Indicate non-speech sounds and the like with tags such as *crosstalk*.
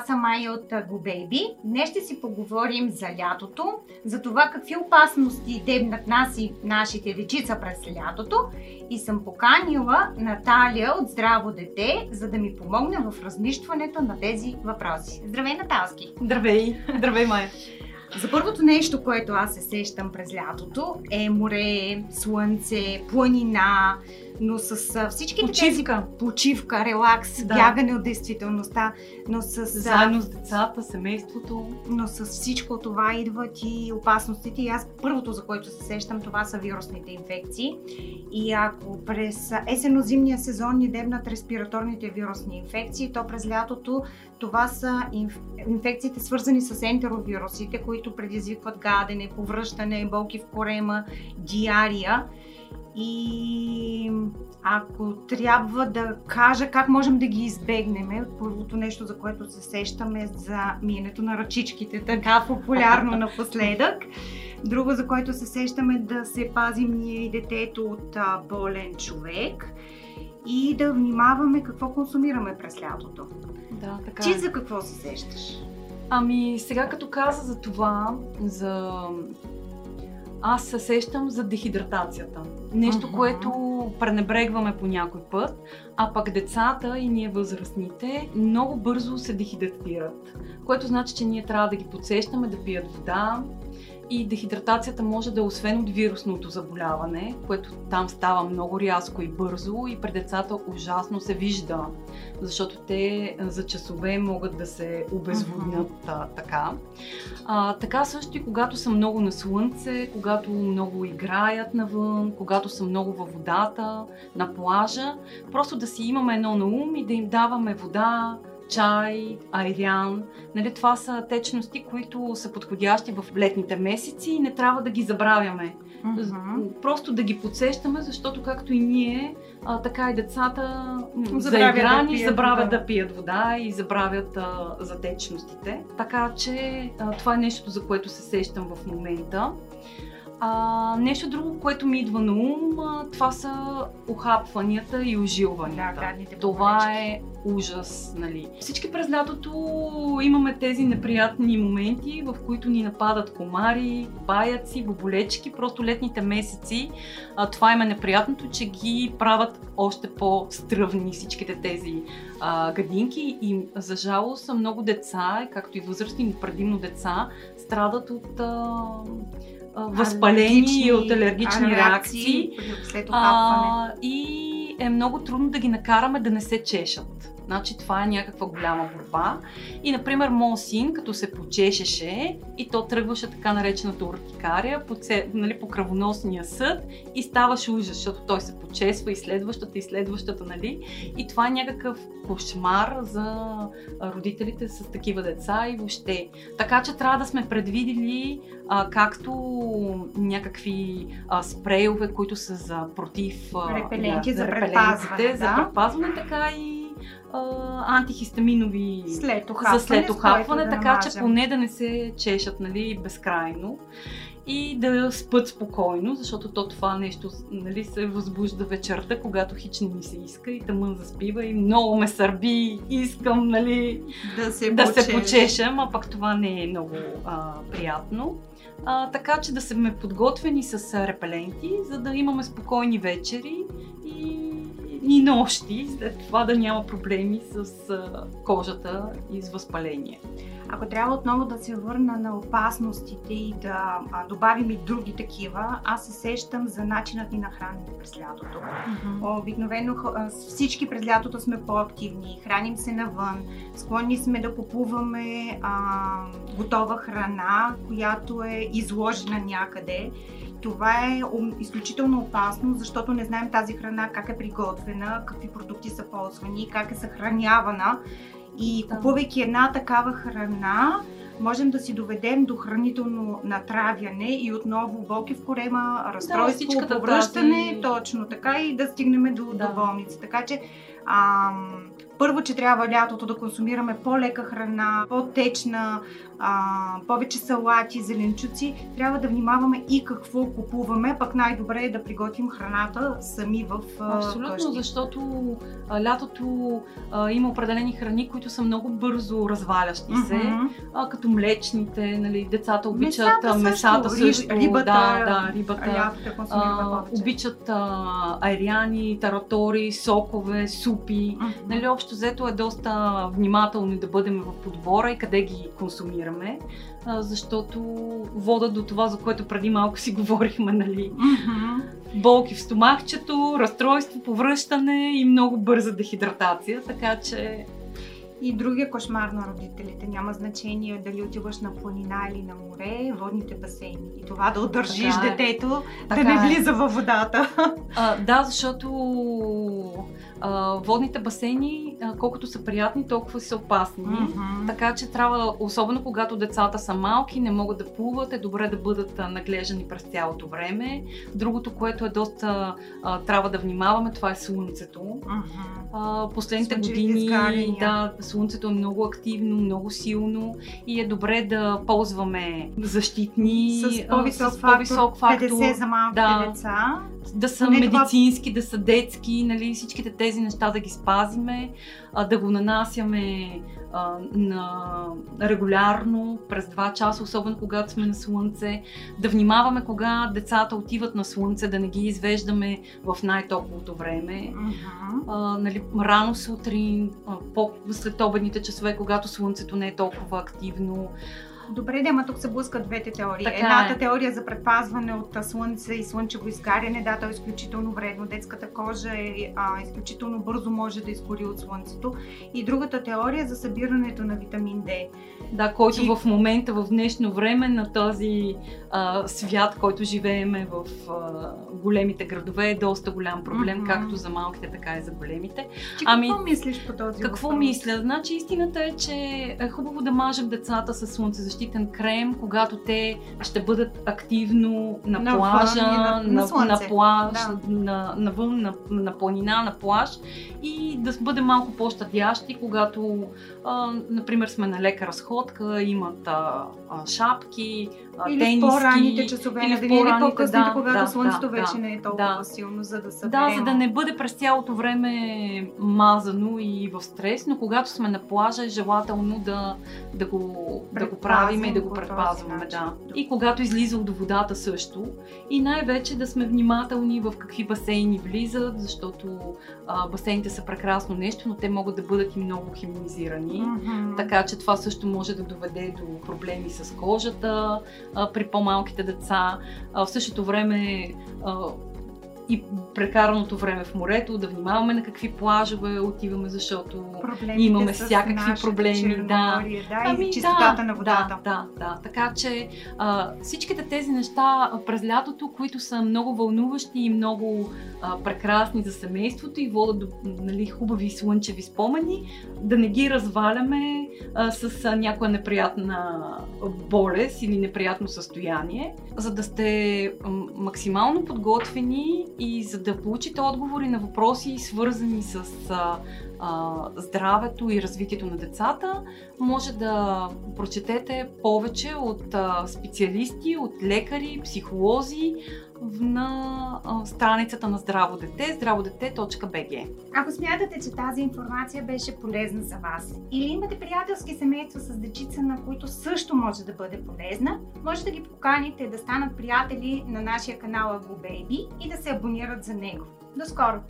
Аз съм Майя от GoBaby. Днес ще си поговорим за лятото, за това какви опасности дебнат нас и нашите дечица през лятото и съм поканила Наталия от Здраво дете, за да ми помогне в разнищването на тези въпроси. Здравей, Наталски! Здравей! Здравей, Майя! За първото нещо, което аз се сещам през лятото е море, слънце, планина, но с всичките почивка. тези... Почивка, релакс, да. бягане от действителността, но с... Заедно с децата, семейството. Но с всичко това идват и опасностите. И аз първото, за което се сещам, това са вирусните инфекции. И ако през есенно-зимния сезон ни дебнат респираторните вирусни инфекции, то през лятото това са инф... инфекциите свързани с ентеровирусите, които предизвикват гадене, повръщане, болки в корема, диария. И ако трябва да кажа как можем да ги избегнем, първото нещо, за което се сещаме, за миенето на ръчичките, така популярно напоследък. Друго, за което се сещаме, да се пазим ние и детето от болен човек и да внимаваме какво консумираме през лятото. Да, така. Ти е. за какво се сещаш? Ами, сега като каза за това, за аз се сещам за дехидратацията. Нещо, uh-huh. което пренебрегваме по някой път, а пък децата и ние възрастните много бързо се дехидратират. Което значи, че ние трябва да ги подсещаме да пият вода, и дехидратацията може да е освен от вирусното заболяване, което там става много рязко и бързо и при децата ужасно се вижда, защото те за часове могат да се обезводнят uh-huh. така. А, така също и когато са много на слънце, когато много играят навън, когато са много във водата, на плажа, просто да си имаме едно на ум и да им даваме вода, чай, айрян. Нали, това са течности, които са подходящи в летните месеци и не трябва да ги забравяме. Uh-huh. Просто да ги подсещаме, защото както и ние, а, така и децата заиграни да забравят да. да пият вода и забравят а, за течностите. Така че а, това е нещо, за което се сещам в момента. А, нещо друго, което ми идва на ум, а, това са охапванията и ожилванията. Да, това е ужас, нали. Всички през лятото имаме тези неприятни моменти, в които ни нападат комари, паяци, боболечки, просто летните месеци. А, това има неприятното, че ги правят още по-стръвни всичките тези а, гадинки и за жалост много деца, както и възрастни, но предимно деца, страдат от а, възпалени и от алергични реакции. След а, и е много трудно да ги накараме да не се чешат. Значи това е някаква голяма борба. И, например, моят син, като се почешеше и то тръгваше така наречената уртикария по, нали, по кръвоносния съд и ставаше ужас, защото той се почесва и следващата, и следващата, нали? И това е някакъв кошмар за родителите с такива деца и въобще. Така че трябва да сме предвидили а, както някакви а, спрейове, които са за против а, репеленти, да, за, за предпазване, да? за предпазване, така и антихистаминови след охапване, за след охапване, да така че поне да не се чешат нали, безкрайно и да спът спокойно, защото то това нещо нали, се възбужда вечерта, когато хич не ми се иска и тъмън заспива и много ме сърби, искам нали, да, се, да се почешам, а пък това не е много а, приятно. А, така че да сме подготвени с репеленти, за да имаме спокойни вечери и нощи, след това да няма проблеми с кожата и с възпаление. Ако трябва отново да се върна на опасностите и да добавим и други такива, аз се сещам за начинът ни на хранене през лятото. Mm-hmm. Обикновено всички през лятото сме по-активни, храним се навън, склонни сме да купуваме а, готова храна, която е изложена някъде това е изключително опасно, защото не знаем тази храна как е приготвена, какви продукти са ползвани, как е съхранявана. И купувайки една такава храна, можем да си доведем до хранително натравяне и отново болки в корема, разстройство, да, повръщане, тази... точно така и да стигнем до, да. до болница. Така че ам, първо, че трябва лятото да консумираме по-лека храна, по-течна, повече салати, зеленчуци, трябва да внимаваме и какво купуваме, пък най-добре е да приготвим храната сами в Абсолютно, къщи. защото лятото има определени храни, които са много бързо развалящи се, mm-hmm. като млечните, нали, децата обичат месата, месата също, също. Рибата, да, да, рибата, а, обичат а, айриани, таратори, сокове, супи, mm-hmm. нали, общо взето е доста внимателно да бъдем в подбора и къде ги консумираме, защото вода до това, за което преди малко си *laughs* говорихме, нали? Mm-hmm. Болки в стомахчето, разстройство, повръщане и много бърза дехидратация, така че и другия кошмар на родителите. Няма значение дали отиваш на планина или на море, водните басейни. И това да удържиш така е. детето така да не е. влиза във водата. А, да, защото а, водните басейни, колкото са приятни, толкова са опасни. Mm-hmm. Така че трябва, особено когато децата са малки, не могат да плуват, е добре да бъдат наглеждани през цялото време. Другото, което е доста а, трябва да внимаваме, това е слънцето. Mm-hmm. А, последните години да, слънцето е много активно, много силно и е добре да ползваме защитни с по-висок, с по-висок фактор, 50 за малките да, деца. Да са Не медицински, това... да са детски, нали, всичките тези неща да ги спазиме, а, да го нанасяме а, на регулярно, през 2 часа, особено когато сме на слънце, да внимаваме кога децата отиват на слънце, да не ги извеждаме в най-топлото време. Uh-huh. А, нали, рано сутрин, по след обедните часове, когато слънцето не е толкова активно. Добре, да, тук се блъскат двете теории. Така Едната е. теория за предпазване от слънце и слънчево изгаряне, да, то е изключително вредно. Детската кожа е а, изключително бързо може да изгори от слънцето. И другата теория за събирането на витамин D. Да, който Ти... в момента, в днешно време на този а, свят, който живееме в а, големите градове, е доста голям проблем, mm-hmm. както за малките, така и за големите. Ти ами, какво мислиш по този Какво въпрос? мисля? Значи истината е, че е хубаво да мажем децата с слънцезащитен крем, когато те ще бъдат активно на, на плажа, на, на, на, на плаж, да. на, навън, на, на планина, на плаж и да бъдем малко по-щадящи, когато, а, например, сме на лека разходка, имат а, а, шапки, или тениски. в по-ранните часове или в по-ранните, по-късните, да, когато да, слънцето да, вече да, не е толкова да. силно, за да съберем. Да, за да не бъде през цялото време мазано и в стрес, но когато сме на плажа е желателно да, да, го, да го правим и да го предпазваме. Да. И когато излиза от водата също. И най-вече да сме внимателни в какви басейни влизат, защото а, басейните са прекрасно нещо, но те могат да бъдат и много химинизирани. Mm-hmm. Така че това също може да доведе до проблеми с кожата, а, при по-малките деца. А, в същото време а, и прекараното време в морето, да внимаваме на какви плажове отиваме, защото Проблемите имаме всякакви проблеми. Да, да, ами, и чистотата да, на водата. Да, да, да. Така че а, всичките тези неща през лятото, които са много вълнуващи и много а, прекрасни за семейството и водят до нали, хубави слънчеви спомени, да не ги разваляме а, с а, някоя неприятна болест или неприятно състояние, за да сте максимално подготвени и за да получите отговори на въпроси, свързани с а, здравето и развитието на децата, може да прочетете повече от а, специалисти, от лекари, психолози на страницата на Здраво дете, здраводете.bg. Ако смятате, че тази информация беше полезна за вас или имате приятелски семейства с дечица, на които също може да бъде полезна, може да ги поканите да станат приятели на нашия канал Baby и да се абонират за него. До скоро!